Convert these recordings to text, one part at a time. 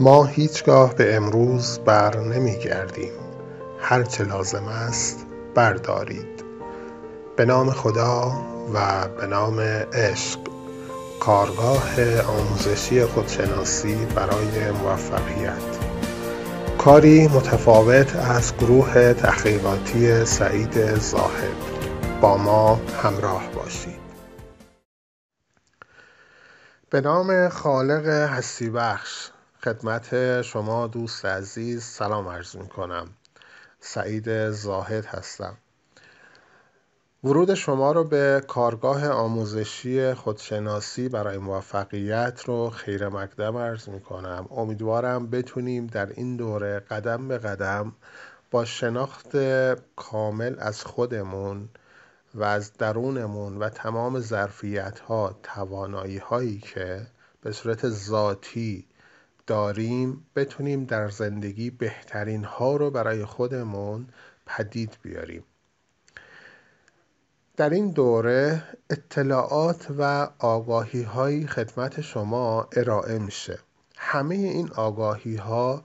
ما هیچگاه به امروز بر نمیگردیم. هرچه لازم است بردارید. به نام خدا و به نام عشق. کارگاه آموزشی خودشناسی برای موفقیت. کاری متفاوت از گروه تحقیقاتی سعید زاهد. با ما همراه باشید. به نام خالق هستی بخش. خدمت شما دوست عزیز سلام عرض می کنم سعید زاهد هستم. ورود شما رو به کارگاه آموزشی خودشناسی برای موفقیت رو خیر مقدم عرض می کنم امیدوارم بتونیم در این دوره قدم به قدم با شناخت کامل از خودمون و از درونمون و تمام ظرفیت ها توانایی هایی که به صورت ذاتی داریم بتونیم در زندگی بهترین ها رو برای خودمون پدید بیاریم. در این دوره اطلاعات و آگاهی های خدمت شما ارائه میشه. همه این آگاهی ها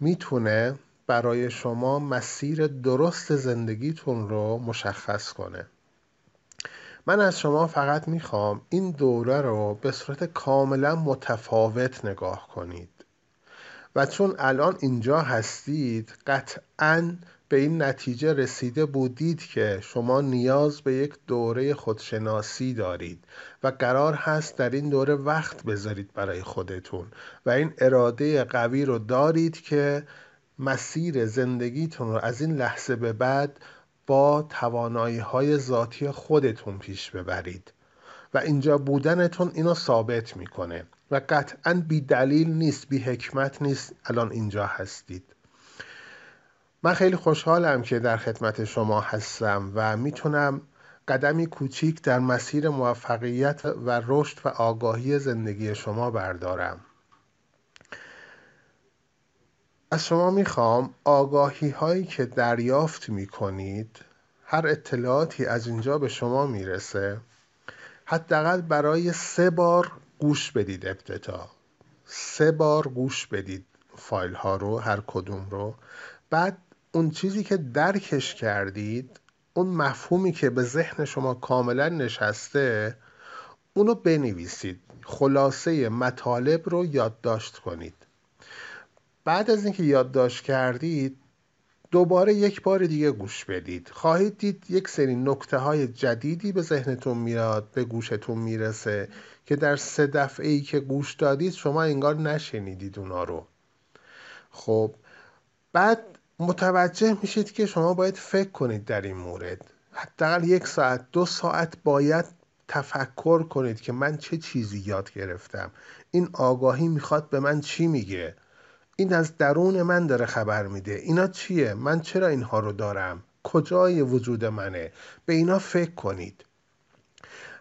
می‌تونه برای شما مسیر درست زندگیتون رو مشخص کنه. من از شما فقط می‌خوام این دوره رو به صورت کاملا متفاوت نگاه کنید. و چون الان اینجا هستید قطعا به این نتیجه رسیده بودید که شما نیاز به یک دوره خودشناسی دارید و قرار هست در این دوره وقت بذارید برای خودتون و این اراده قوی رو دارید که مسیر زندگیتون رو از این لحظه به بعد با توانایی های ذاتی خودتون پیش ببرید و اینجا بودنتون اینو ثابت می‌کنه و قطعا بی دلیل نیست بی حکمت نیست الان اینجا هستید. من خیلی خوشحالم که در خدمت شما هستم و می‌تونم قدمی کوچیک در مسیر موفقیت و رشد و آگاهی زندگی شما بردارم. از شما می‌خوام آگاهی هایی که دریافت می‌کنید هر اطلاعاتی از اینجا به شما می‌رسه حداقل برای سه بار گوش بدید ابتدا. سه بار گوش بدید فایل ها رو هر کدوم رو. بعد اون چیزی که درکش کردید اون مفهومی که به ذهن شما کاملا نشسته اونو بنویسید. خلاصه مطالب رو یادداشت کنید. بعد از اینکه یادداشت کردید دوباره یک بار دیگه گوش بدید. خواهید دید یک سری نکته های جدیدی به ذهنتون میاد به گوشتون می‌رسه که در سه دفعه ای که گوش دادید شما انگار نشنیدید اونا رو. خب بعد متوجه میشید که شما باید فکر کنید در این مورد. حداقل یک ساعت دو ساعت باید تفکر کنید که من چه چیزی یاد گرفتم. این آگاهی می‌خواد به من چی میگه؟ این از درون من داره خبر میده. اینا چیه؟ من چرا اینها رو دارم؟ کجای وجود منه؟ به اینا فکر کنید.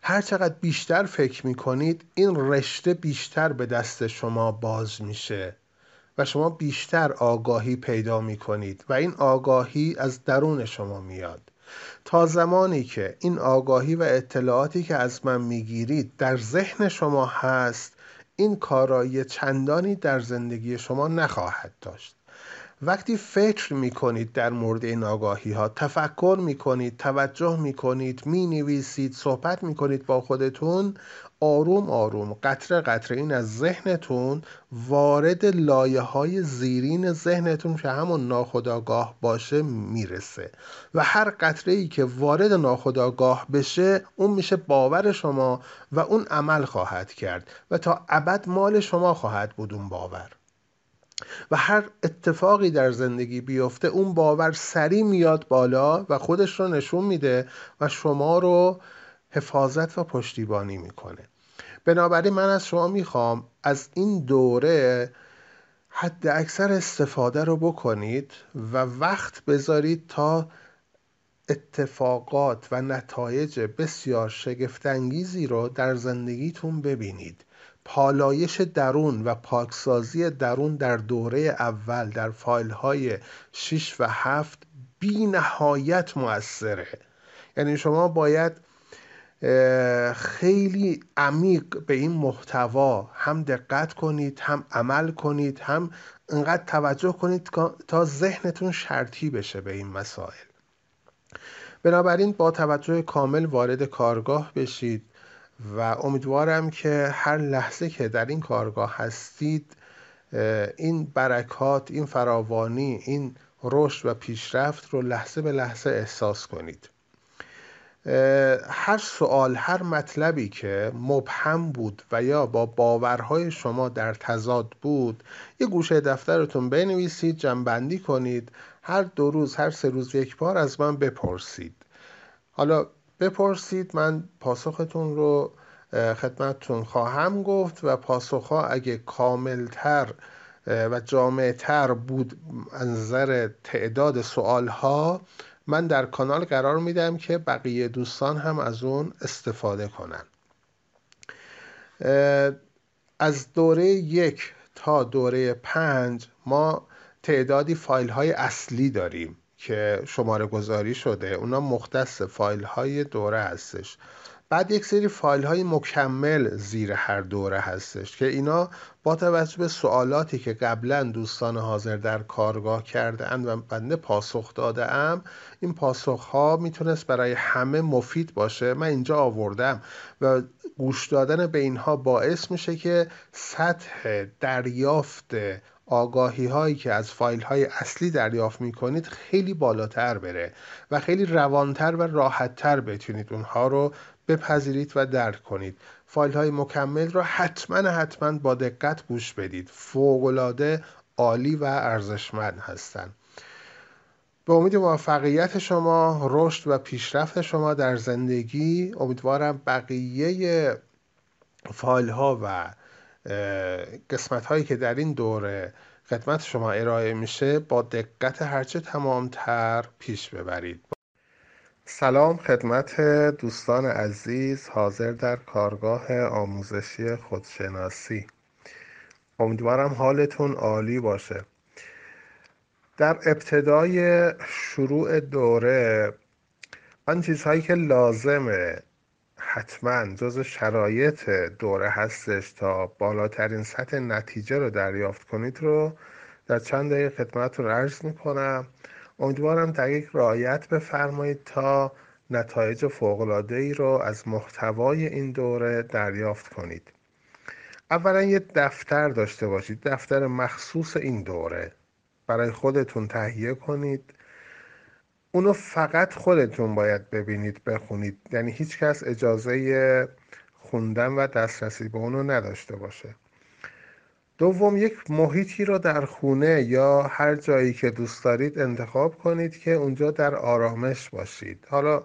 هر چقدر بیشتر فکر می‌کنید این رشته بیشتر به دست شما باز میشه و شما بیشتر آگاهی پیدا می‌کنید و این آگاهی از درون شما میاد. تا زمانی که این آگاهی و اطلاعاتی که از من می‌گیرید در ذهن شما هست این کارایی چندانی در زندگی شما نخواهد داشت. وقتی فکر می کنید در مورد این آگاهی ها تفکر می کنید توجه می کنید می نویسید صحبت می کنید با خودتون آروم آروم قطره قطره این از ذهنتون وارد لایه های زیرین ذهنتون که همون ناخداگاه باشه می‌رسه. و هر قطره ای که وارد ناخداگاه بشه اون میشه باور شما و اون عمل خواهد کرد و تا ابد مال شما خواهد بود اون باور. و هر اتفاقی در زندگی بیفته اون باور سریع میاد بالا و خودش رو نشون میده و شما رو حفاظت و پشتیبانی می‌کنه. بنابراین من از شما می‌خوام از این دوره حد اکثر استفاده رو بکنید و وقت بذارید تا اتفاقات و نتایج بسیار شگفتانگیزی رو در زندگیتون ببینید. پالایش درون و پاکسازی درون در دوره اول در فایل های 6 و 7 بی نهایت موثره. یعنی شما باید خیلی عمیق به این محتوا هم دقت کنید هم عمل کنید هم انقدر توجه کنید تا ذهنتون شرطی بشه به این مسائل. بنابراین با توجه کامل وارد کارگاه بشید. و امیدوارم که هر لحظه که در این کارگاه هستید این برکات این فراوانی این رشد و پیشرفت رو لحظه به لحظه احساس کنید. هر سوال هر مطلبی که مبهم بود و یا با باورهای شما در تضاد بود یه گوشه دفترتون بنویسید جنبندی کنید هر دو روز هر سه روز یک بار از من بپرسید. حالا بپرسید من پاسختون رو خدمتتون خواهم گفت و پاسخها اگه کاملتر و جامعتر بود نظر تعداد سوالها من در کانال قرار میدم که بقیه دوستان هم از اون استفاده کنن. از دوره یک تا دوره پنج ما تعدادی فایل های اصلی داریم. که شماره گذاری شده اونا مختص فایل های دوره هستش. بعد یک سری فایل های مکمل زیر هر دوره هستش که اینا با توجه به سوالاتی که قبلا دوستان حاضر در کارگاه کرده اند و بنده پاسخ داده ام این پاسخ ها می‌تونست برای همه مفید باشه. من اینجا آوردم و گوش دادن به اینها باعث میشه که سطح دریافت آگاهی هایی که از فایل های اصلی دریافت می کنید خیلی بالاتر بره و خیلی روانتر و راحتتر بتونید اونها رو بپذیرید و درک کنید. فایل های مکمل رو حتما حتما با دقت گوش بدید. فوقالعاده عالی و ارزشمند هستند به امید موفقیت شما رشد و پیشرفت شما در زندگی امیدوارم بقیه فایل ها و قسمت هایی که در این دوره خدمت شما ارائه میشه با دقت هرچه تمامتر پیش ببرید. سلام خدمت دوستان عزیز حاضر در کارگاه آموزشی خودشناسی. امیدوارم حالتون عالی باشه. در ابتدای شروع دوره آن چیزهایی که لازمه حتما جز شرایط دوره هستش تا بالاترین سطح نتیجه رو دریافت کنید رو در چند دقیقه خدمتتون عرض می‌کنم. امیدوارم دقیق رعایت بفرمایید تا نتایج ای رو از محتوای این دوره دریافت کنید. اولا یه دفتر داشته باشید دفتر مخصوص این دوره. برای خودتون تهیه کنید. اونو فقط خودتون باید ببینید بخونید. یعنی هیچ کس اجازه خوندن و دسترسی به اونو نداشته باشه. دوم یک محیطی رو در خونه یا هر جایی که دوست دارید انتخاب کنید که اونجا در آرامش باشید. حالا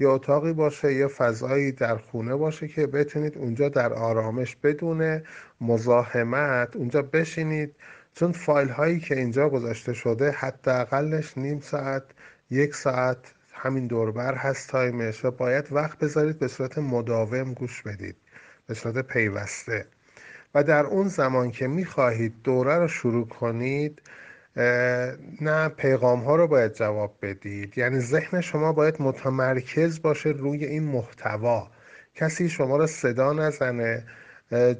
یه اتاقی باشه یه فضایی در خونه باشه که بتونید اونجا در آرامش بدون مزاحمت اونجا بشینید. چون فایل هایی که اینجا گذاشته شده حداقلش نیم ساعت یک ساعت همین دوربر هست تایمش و باید وقت بذارید به صورت مداوم گوش بدید به صورت پیوسته. و در اون زمان که می‌خواهید دوره رو شروع کنید نه پیغام ها رو باید جواب بدید. یعنی ذهن شما باید متمرکز باشه روی این محتوا. کسی شما رو صدا نزنه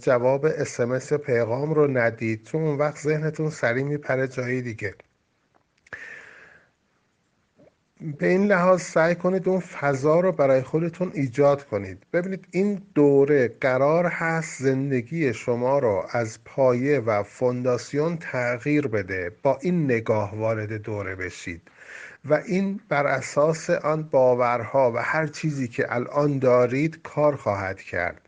جواب اسمس پیغام رو ندید. چون اون وقت ذهنتون سریع میپره جایی دیگه. به این لحاظ سعی کنید اون فضا رو برای خودتون ایجاد کنید. ببینید این دوره قرار هست زندگی شما رو از پایه و فونداسیون تغییر بده با این نگاه وارد دوره بشید. و این بر اساس آن باورها و هر چیزی که الان دارید کار خواهد کرد.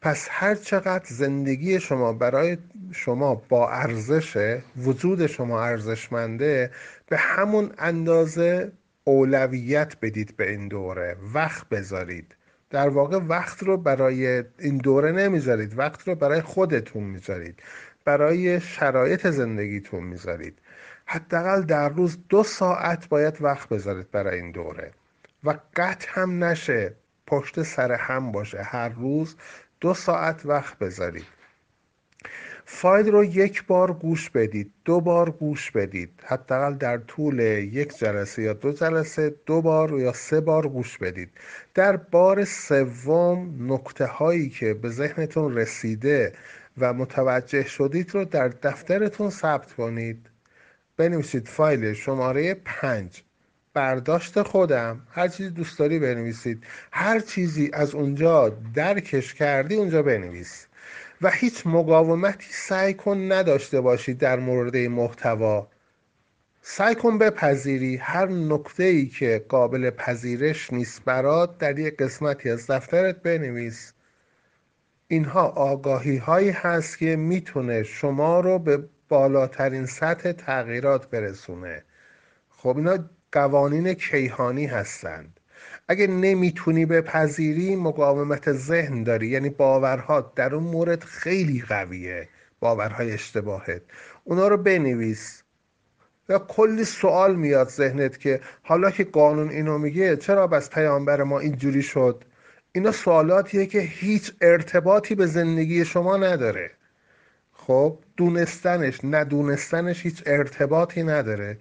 پس هر چقدر زندگی شما برای شما با ارزش وجود شما ارزشمنده به همون اندازه اولویت بدید به این دوره وقت بذارید. در واقع وقت رو برای این دوره نمی‌ذارید وقت رو برای خودتون می‌ذارید برای شرایط زندگیتون می‌ذارید. حداقل در روز دو ساعت باید وقت بذارید برای این دوره. و قطع هم نشه پشت سر هم باشه. هر روز دو ساعت وقت بذارید. فایل رو یک بار گوش بدید دو بار گوش بدید. حداقل در طول یک جلسه یا دو جلسه دو بار یا سه بار گوش بدید. در بار سوم نکته هایی که به ذهنتون رسیده و متوجه شدید رو در دفترتون ثبت کنید. بنویسید فایل شماره پنج. برداشت خودم. هر چیزی دوست داری بنویسید. هر چیزی از اونجا درکش کردی اونجا بنویس. و هیچ مقاومتی سعی کن نداشته باشی در مورد محتوا. سعی کن بپذیری هر نکته ای که قابل پذیرش نیست برات در یک قسمتی از دفترت بنویس. اینها آگاهی هایی هست که می‌تونه شما رو به بالاترین سطح تغییرات برسونه. خب اینا قوانین کیهانی هستند. اگه نمی‌تونی بپذیری مقاومت ذهن داری. یعنی باورها در اون مورد خیلی قویه باورهای اشتباهت. اونا رو بنویس و کلی سوال میاد ذهنت که حالا که قانون اینو میگه چرا بس پیامبر ما اینجوری شد؟ اینا سوالاتیه که هیچ ارتباطی به زندگی شما نداره. خب دونستنش ندونستنش هیچ ارتباطی نداره.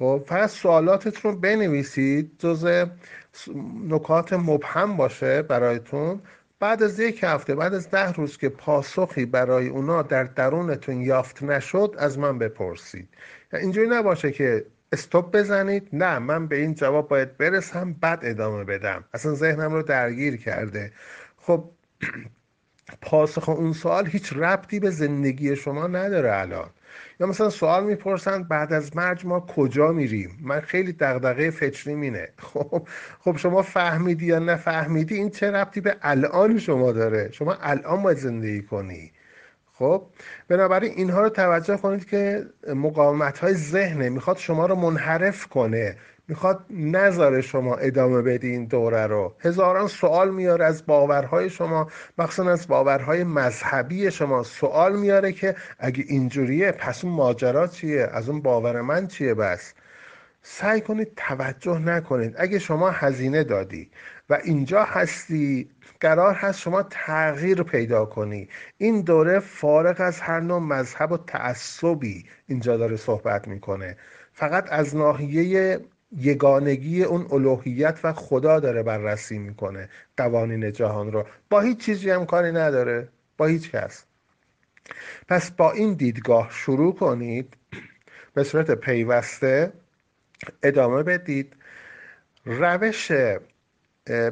خب فقط سوالاتت رو بنویسید جز نکات مبهم باشه برایتون. بعد از یک هفته بعد از ده روز که پاسخی برای اونا در درونتون یافت نشد از من بپرسید. اینجوری نباشه که استوب بزنید. نه من به این جواب باید برسم بعد ادامه بدم. اصلا ذهنم رو درگیر کرده. خب پاسخ اون سوال هیچ ربطی به زندگی شما نداره الان. یا مثلا سوال می‌پرسن بعد از مرج ما کجا میریم؟ من خیلی دغدغه فکری مینه. خب خب شما فهمیدی یا نفهمیدی این چه ربطی به الان شما داره؟ شما الان باید زندگی کنی. خب بنابراین اینها رو توجه کنید که مقاومت های ذهنه. می‌خواد شما رو منحرف کنه. می‌خواد نظر شما ادامه بدین دوره رو. هزاران سوال میاره از باورهای شما مخصوصا از باورهای مذهبی شما سوال میاره که اگه اینجوریه پس اون ماجرا چیه؟ از اون باور من چیه بس؟ سعی کنید توجه نکنید. اگه شما هزینه دادی و اینجا هستی قرار هست شما تغییر پیدا کنی. این دوره فارغ از هر نوع مذهب و تعصبی اینجا داره صحبت می‌کنه. فقط از ناحیه یگانگی اون الوهیت و خدا داره بررسی می‌کنه قوانین جهان رو. با هیچ چیزی هم کاری نداره. با هیچ کس. پس با این دیدگاه شروع کنید. به صورت پیوسته ادامه بدید. روش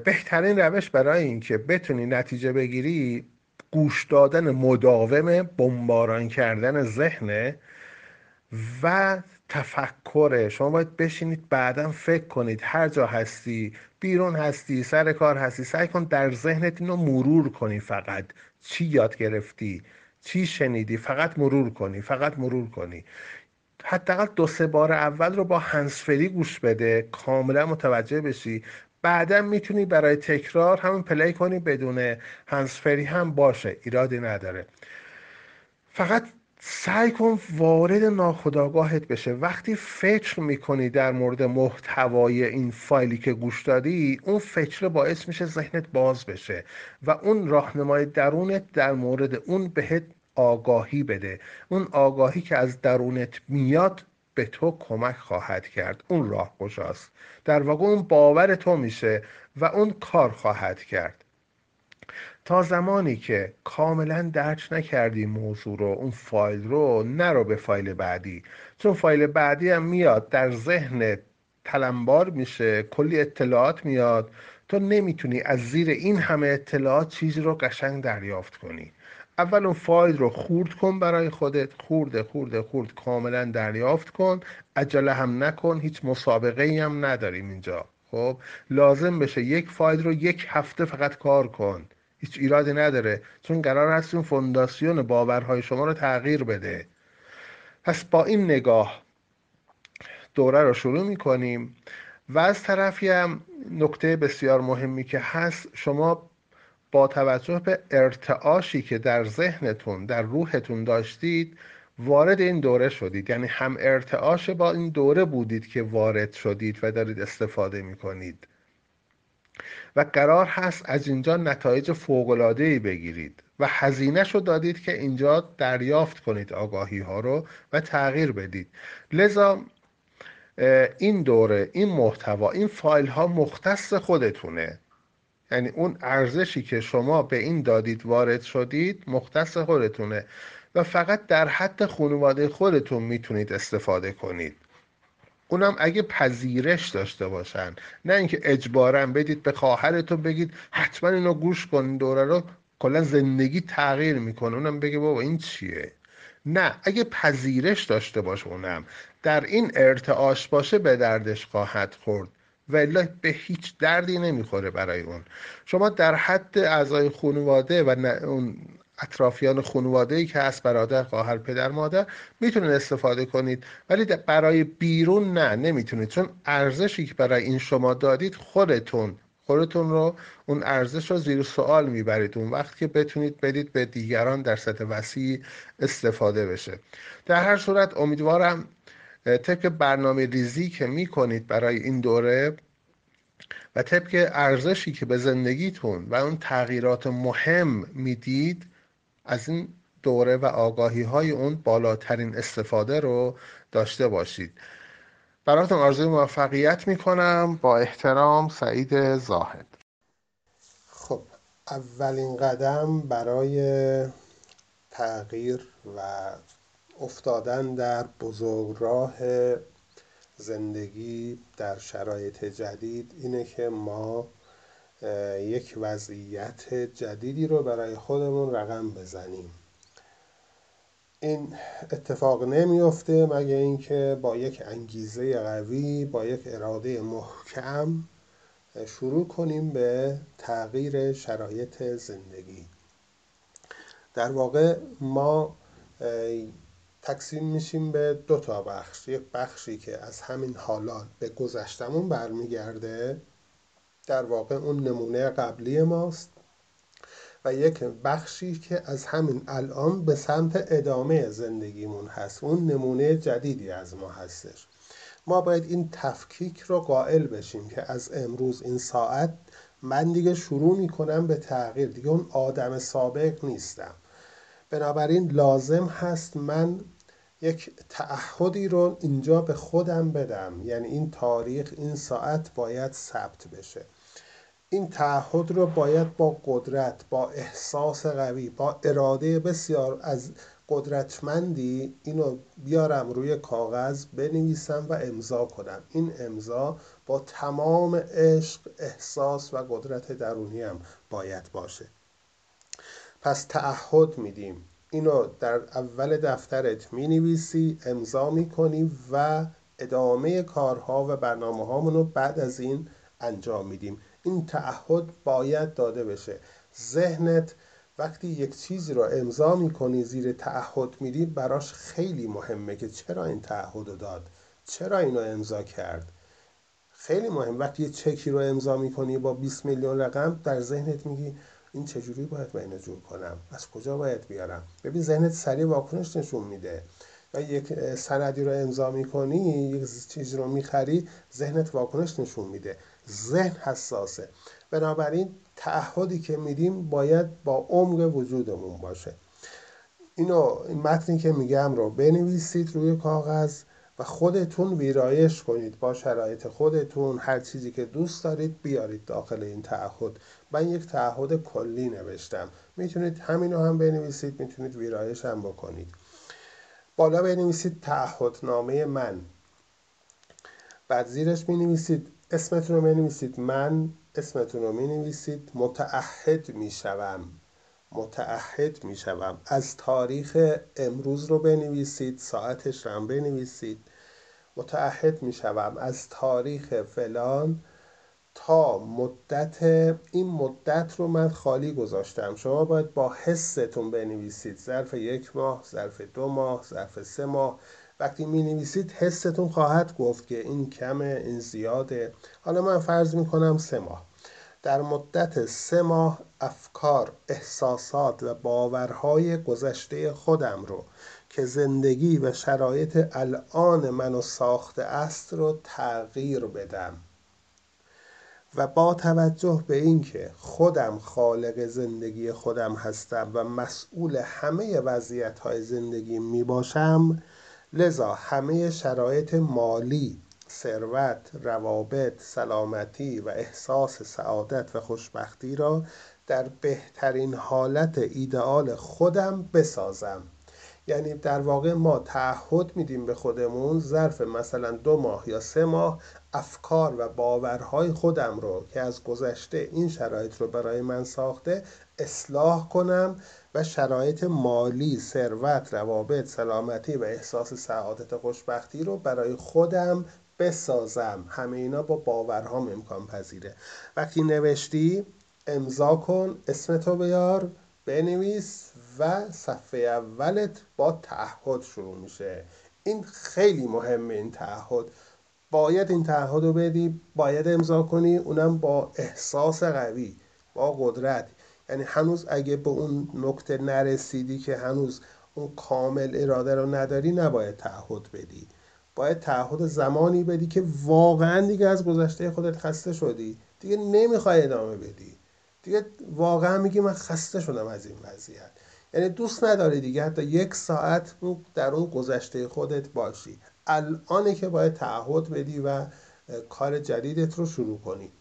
بهترین روش برای اینکه بتونی نتیجه بگیری گوش دادن مداوم بمباران کردن ذهنه و تفکره شما باید بشینید بعدا فکر کنید هر جا هستی بیرون هستی سر کار هستی سعی کن در ذهنت اینو مرور کنی فقط. چی یاد گرفتی؟ چی شنیدی؟ فقط مرور کنی فقط مرور کنی. حداقل دو سه بار اول رو با هنسفری گوش بده کاملا متوجه بشی. بعدا می‌تونی برای تکرار همون پلی کنی بدون هنسفری هم باشه ایرادی نداره. فقط سعی کن وارد ناخداگاهت بشه. وقتی فکر می‌کنی در مورد محتوای این فایلی که گوش دادی اون فکر باعث میشه ذهنت باز بشه و اون راهنمای درونت در مورد اون بهت آگاهی بده. اون آگاهی که از درونت میاد به تو کمک خواهد کرد. اون راه گشاست در واقع اون باور تو میشه و اون کار خواهد کرد. تا زمانی که کاملا درک نکردی موضوع رو اون فایل رو نرو به فایل بعدی. چون فایل بعدی هم میاد در ذهن تلمبار میشه کلی اطلاعات میاد. تو نمی‌تونی از زیر این همه اطلاعات چیزی رو قشنگ دریافت کنی. اول اون فایل رو خورد کن برای خودت. خورده خورده خورد. کاملا دریافت کن. عجله هم نکن. هیچ مسابقه ای هم نداریم اینجا. خب لازم بشه یک فایل رو یک هفته فقط کار کن. هیچ ایرادی نداره. چون قرار هست اون فونداسیون باورهای شما رو تغییر بده. پس با این نگاه دوره رو شروع می‌کنیم. و از طرفی هم نکته بسیار مهمی که هست شما با توجه به ارتعاشی که در ذهنتون در روحتون داشتید وارد این دوره شدید. یعنی هم ارتعاش با این دوره بودید که وارد شدید و دارید استفاده می‌کنید. و قرار هست از اینجا نتایج فوقلادهی بگیرید و هزینهش رو دادید که اینجا دریافت کنید آگاهی ها رو و تغییر بدید. لذا این دوره این محتوا این فایل ها مختص خودتونه. یعنی اون ارزشی که شما به این دادید وارد شدید مختص خودتونه و فقط در حد خانواده خودتون می‌تونید استفاده کنید. اونم اگه پذیرش داشته باشن. نه اینکه اجبارا بدید به خواهرتون بگید حتما اینو گوش کن دوره رو کلا زندگی تغییر می‌کنه. اونم بگه بابا این چیه؟ نه اگه پذیرش داشته باشه اونم. در این ارتعاش باشه به دردش خواهد خورد. ولی به هیچ دردی نمی‌خوره برای اون. شما در حد اعضای خانواده و اون اطرافیان خانواده ای که هست برادر خواهر پدر مادر می‌تونید استفاده کنید. ولی برای بیرون نه نمی‌تونید. چون ارزشی که برای این شما دادید خودتون. خودتون رو اون ارزش رو زیر سوال می‌برید. اون وقت که بتونید بدید به دیگران در سطح وسیع استفاده بشه. در هر صورت امیدوارم طبق برنامه ریزی که می‌کنید برای این دوره و طبق ارزشی که به زندگیتون و اون تغییرات مهم می‌دید از این دوره و آگاهی های اون بالاترین استفاده رو داشته باشید. براتون آرزوی موفقیت می‌کنم. با احترام سعید زاهد. خب اولین قدم برای تغییر و افتادن در بزرگراه زندگی در شرایط جدید اینه که ما یک وضعیت جدیدی رو برای خودمون رقم بزنیم. این اتفاق نمیفته مگه اینکه با یک انگیزه قوی با یک اراده محکم شروع کنیم به تغییر شرایط زندگی. در واقع ما تقسیم میشیم به دو تا بخش. یک بخشی که از همین حالات به گذشتمون برمیگرده در واقع اون نمونه قبلی ماست و یک بخشی که از همین الان به سمت ادامه زندگیمون هست. اون نمونه جدیدی از ما هستش. ما باید این تفکیک رو قائل بشیم که از امروز این ساعت من دیگه شروع می‌کنم به تغییر. دیگه اون آدم سابق نیستم. بنابراین لازم هست من یک تعهدی رو اینجا به خودم بدم. یعنی این تاریخ این ساعت باید ثبت بشه. این تعهد رو باید با قدرت با احساس قوی با اراده بسیار از قدرتمندی اینو بیارم روی کاغذ بنویسم و امضا کنم. این امضا با تمام عشق احساس و قدرت درونیم باید باشه. پس تعهد میدیم. اینو در اول دفترت می نویسی امضا می کنی و ادامه کارها و برنامه رو بعد از این انجام میدیم. این تعهد باید داده بشه. ذهنت وقتی یک چیزی رو امضا می‌کنی زیر تعهد میدی براش خیلی مهمه که چرا این تعهد رو داد؟ چرا اینو امضا کرد؟ خیلی مهم. وقتی یه چکی رو امضا می‌کنی با 20 میلیون رقم در ذهنت میگی این چجوری باید من جور کنم؟ از کجا باید بیارم؟ ببین ذهنت سریع واکنش نشون میده. و یک سندی رو امضا می‌کنی یک چیزی رو می‌خری ذهنت واکنش نشون میده. ذهن حساسه. بنابراین تعهدی که میدیم باید با عمق وجودمون باشه. اینو این متنی که میگم رو بنویسید روی کاغذ و خودتون ویرایش کنید. با شرایط خودتون هر چیزی که دوست دارید بیارید داخل این تعهد. من یک تعهد کلی نوشتم. می‌تونید همینو هم بنویسید می‌تونید ویرایش هم بکنید. بالا بنویسید تعهدنامه من. بعد زیرش می نویسید اسمتون رو می نویسید من اسمتون رو می نویسید متعهد می شوم متعهد می شوم از تاریخ امروز رو بنویسید. ساعتش رو هم بنویسید. متعهد می شوم از تاریخ فلان تا مدت این مدت رو من خالی گذاشتم. شما باید با حستون بنویسید. ظرف یک ماه ظرف دو ماه ظرف سه ماه. وقتی می نویسید حستون خواهد گفت که این کمه این زیاده. حالا من فرض می کنم سه ماه. در مدت سه ماه افکار احساسات و باورهای گذشته خودم رو که زندگی و شرایط الان منو ساخته است رو تغییر بدم. و با توجه به اینکه خودم خالق زندگی خودم هستم و مسئول همه وضعیت های زندگی می باشم لذا همه شرایط مالی ثروت روابط سلامتی و احساس سعادت و خوشبختی را در بهترین حالت ایدئال خودم بسازم. یعنی در واقع ما تعهد میدیم به خودمون ظرف مثلا دو ماه یا سه ماه افکار و باورهای خودم رو که از گذشته این شرایط رو برای من ساخته اصلاح کنم و شرایط مالی، ثروت، روابط، سلامتی و احساس سعادت و خوشبختی رو برای خودم بسازم. همه اینا با باورهام امکان پذیره. وقتی نوشتی امضا کن اسمتو بیار بنویس و صفحه اولت با تعهد شروع میشه. این خیلی مهمه این تعهد. باید این تعهد رو بدی باید امضا کنی اونم با احساس قوی با قدرت. یعنی هنوز اگه به اون نکته نرسیدی که هنوز اون کامل اراده رو نداری نباید تعهد بدی. باید تعهد زمانی بدی که واقعا دیگه از گذشته خودت خسته شدی. دیگه نمی‌خوای ادامه بدی. دیگه واقعا میگی من خسته شدم از این وضعیت. یعنی دوست نداری دیگه. حتی یک ساعت در اون گذشته خودت باشی. الانه که باید تعهد بدی و کار جدیدت رو شروع کنی.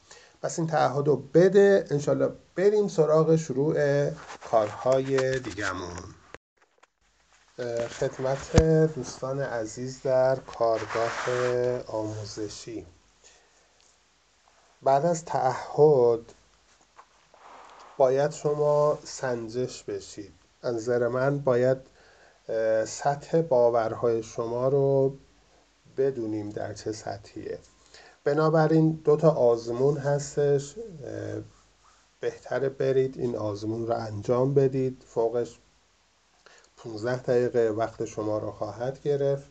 پس این تعهد رو بده. انشالله بریم سراغ شروع کارهای دیگمون خدمت دوستان عزیز در کارگاه آموزشی. بعد از تعهد باید شما سنجش بشید. از نظر من باید سطح باورهای شما رو بدونیم در چه سطحیه. بنابراین دو تا آزمون هستش بهتره برید این آزمون رو انجام بدید. فوقش 15 دقیقه وقت شما رو خواهد گرفت.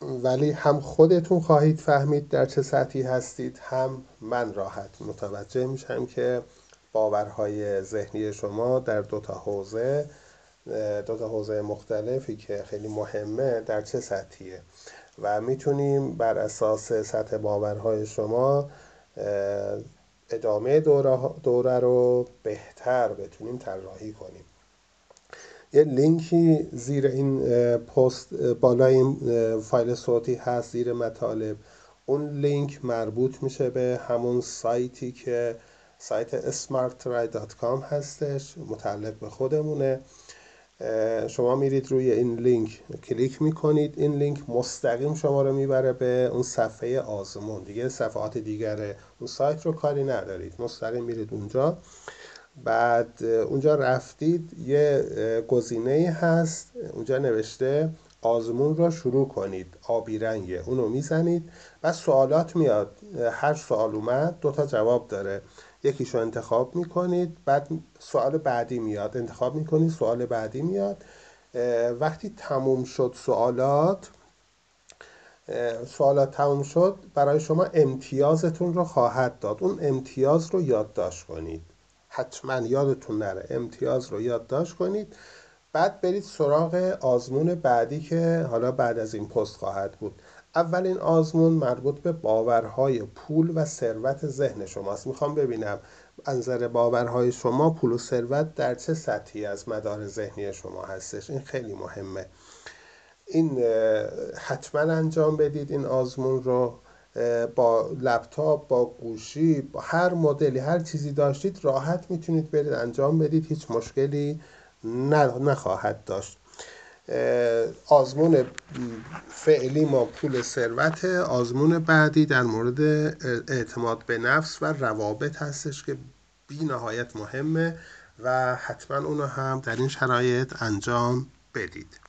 ولی هم خودتون خواهید فهمید در چه سطحی هستید هم من راحت متوجه میشم که باورهای ذهنی شما در دو تا حوزه دو تا حوزه مختلفی که خیلی مهمه در چه سطحیه. و می‌تونیم بر اساس سطح باورهای شما ادامه دوره, دوره رو بهتر بتونیم طراحی کنیم. یه لینکی زیر این پست بالای این فایل صوتی هست زیر مطالب. اون لینک مربوط میشه به همون سایتی که سایت smartry.com هستش متعلق به خودمونه. شما میرید روی این لینک کلیک می‌کنید. این لینک مستقیم شما رو می‌بره به اون صفحه آزمون. دیگه صفحات دیگر اون سایت رو کاری ندارید. مستقیم میرید اونجا. بعد اونجا رفتید. یه گزینه هست. اونجا نوشته آزمون را شروع کنید. آبی رنگه اونو می‌زنید. و سوالات میاد. هر سوال اومد دوتا جواب داره. یکیش رو انتخاب می‌کنید بعد سوال بعدی میاد. انتخاب می‌کنید سوال بعدی میاد. وقتی تموم شد سوالات سوالات تموم شد برای شما امتیازتون رو خواهد داد. اون امتیاز رو یادداشت کنید. حتما یادتون نره. امتیاز رو یادداشت کنید. بعد برید سراغ آزمون بعدی که حالا بعد از این پست خواهد بود. اولین آزمون مربوط به باورهای پول و ثروت ذهن شماست. می‌خوام ببینم از نظر باورهای شما پول و ثروت در چه سطحی از مدار ذهنی شما هستش؟ این خیلی مهمه. این حتما انجام بدید این آزمون رو با لپتاپ با گوشی با هر مدلی هر چیزی داشتید راحت می‌تونید برید انجام بدید. هیچ مشکلی نخواهد داشت. آزمون فعلی ما پول ثروت آزمون بعدی در مورد اعتماد به نفس و روابط هستش که بی نهایت مهمه و حتما اونو هم در این شرایط انجام بدید.